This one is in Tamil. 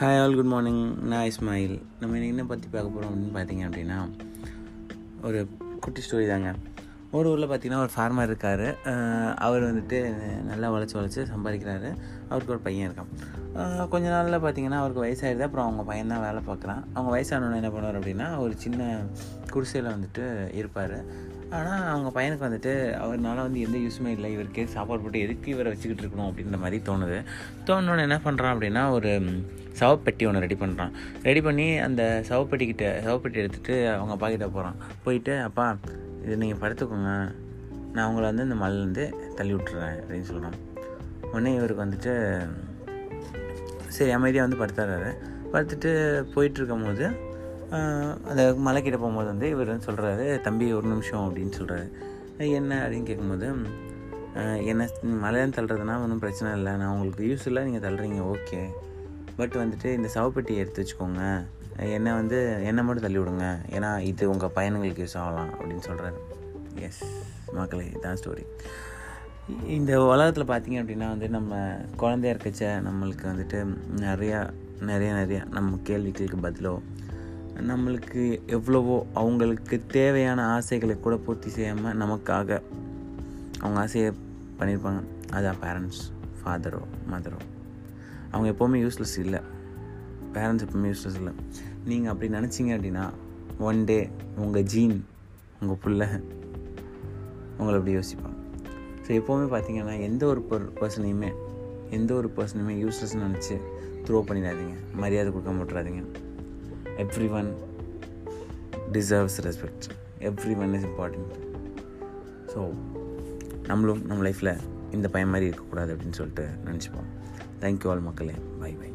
ஹாய் ஆல் குட் மார்னிங் நான் இஸ்மாயில் நம்ம இன்னைக்கு என்ன பற்றி பார்க்க போகிறோம் அப்படின்னு பார்த்தீங்க அப்படின்னா ஒரு குட்டி ஸ்டோரி தாங்க. ஒரு ஊரில் பார்த்தீங்கன்னா ஒரு ஃபார்மர் இருக்கார். அவர் வந்துட்டு நல்லா உழைச்சி உழைச்சி சம்பாதிக்கிறாரு. அவருக்கு ஒரு பையன் இருக்கான். கொஞ்ச நாளில் பார்த்தீங்கன்னா அவருக்கு வயசாகிடுது அப்புறம் அவங்க பையன் தான் வேலை பார்க்குறான். அவங்க வயசானவனே என்ன பண்ணுவார் அப்படின்னா ஒரு சின்ன குடிசையில் வந்துட்டு இருப்பார். ஆனால் அவங்க பையனுக்கு வந்துட்டு அவர்னால வந்து எந்த யூஸுமே இல்லை. இவருக்கு சாப்பாடு போட்டு எதுக்கு இவரை வச்சுக்கிட்டு இருக்கணும் அப்படின்ற மாதிரி தோணுது. தோணுன்னு என்ன பண்ணுறான் அப்படின்னா ஒரு சவப்பெட்டி ஒன்று ரெடி பண்ணுறான் ரெடி பண்ணி அந்த சவப்பெட்டிக்கிட்ட சவப்பெட்டி எடுத்துகிட்டு அவங்க அப்பா போகிறான் போயிட்டு அப்பா இது நீங்கள் படுத்துக்கோங்க. நான் அவங்கள வந்து இந்த மலையிலேருந்து தள்ளி விட்டுறேன் அப்படின்னு சொல்கிறான் உடனே இவருக்கு வந்துட்டு சரி அமைதியாக வந்து படுத்துறாரு. படுத்துட்டு போயிட்டுருக்கும் போது அந்த மலைக்கிட்ட போகும்போது வந்து இவர் வந்து சொல்கிறாரு தம்பி ஒரு நிமிஷம் அப்படின்னு சொல்கிறாரு என்ன? அப்படின்னு கேட்கும்போது என்ன மலையில தள்ளுறதுனா ஒன்றும் பிரச்சனை இல்லை. நான் உங்களுக்கு யூஸ் இல்லை நீங்கள் தள்ளுறீங்க ஓகே பட் வந்துட்டு இந்த சவப்பெட்டியை எடுத்து வச்சுக்கோங்க. என்னை வந்து என்னை மட்டும் தள்ளி விடுங்க. ஏன்னா இது உங்கள் பையனுங்களுக்கு யூஸ் ஆகலாம் அப்படின்னு சொல்கிறாரு எஸ் மக்களே இதான் ஸ்டோரி இந்த உலகத்தில் பார்த்தீங்க அப்படின்னா வந்து நம்ம குழந்தையா இருக்கச்ச நம்மளுக்கு வந்துட்டு நிறையா நிறைய நிறையா நம்ம கேள்விகளுக்கு பதிலோ நம்மளுக்கு எவ்வளவோ அவங்களுக்கு தேவையான ஆசைகளை கூட பூர்த்தி செய்யாமல் நமக்காக அவங்க ஆசையை பண்ணியிருப்பாங்க. அதான் பேரண்ட்ஸ் ஃபாதரோ மதரோ அவங்க எப்போவுமே யூஸ்லெஸ் இல்லை. பேரண்ட்ஸ் எப்போவுமே யூஸ்லெஸ் இல்லை. நீங்கள் அப்படி நினச்சிங்க அப்படின்னா ஒன் டே உங்கள் ஜீன் உங்கள் பிள்ளை உங்களை அப்படி யோசிப்பாங்க. ஸோ எப்போவுமே பார்த்தீங்கன்னா எந்த ஒரு பர் பர்சனையுமே எந்த ஒரு பர்சனையுமே யூஸ்லெஸ்னு நினச்சி த்ரோ பண்ணிடாதீங்க. மரியாதை கொடுக்க மாட்டுறாதீங்க every one deserves respect every one is important so நம்மளும் நம்ம லைஃப்பில் இந்த பையன் மாதிரி இருக்கக்கூடாது அப்படின்னு சொல்லிட்டு நினச்சிப்போம். தேங்க்யூ ஆல் மக்களே. Bye bye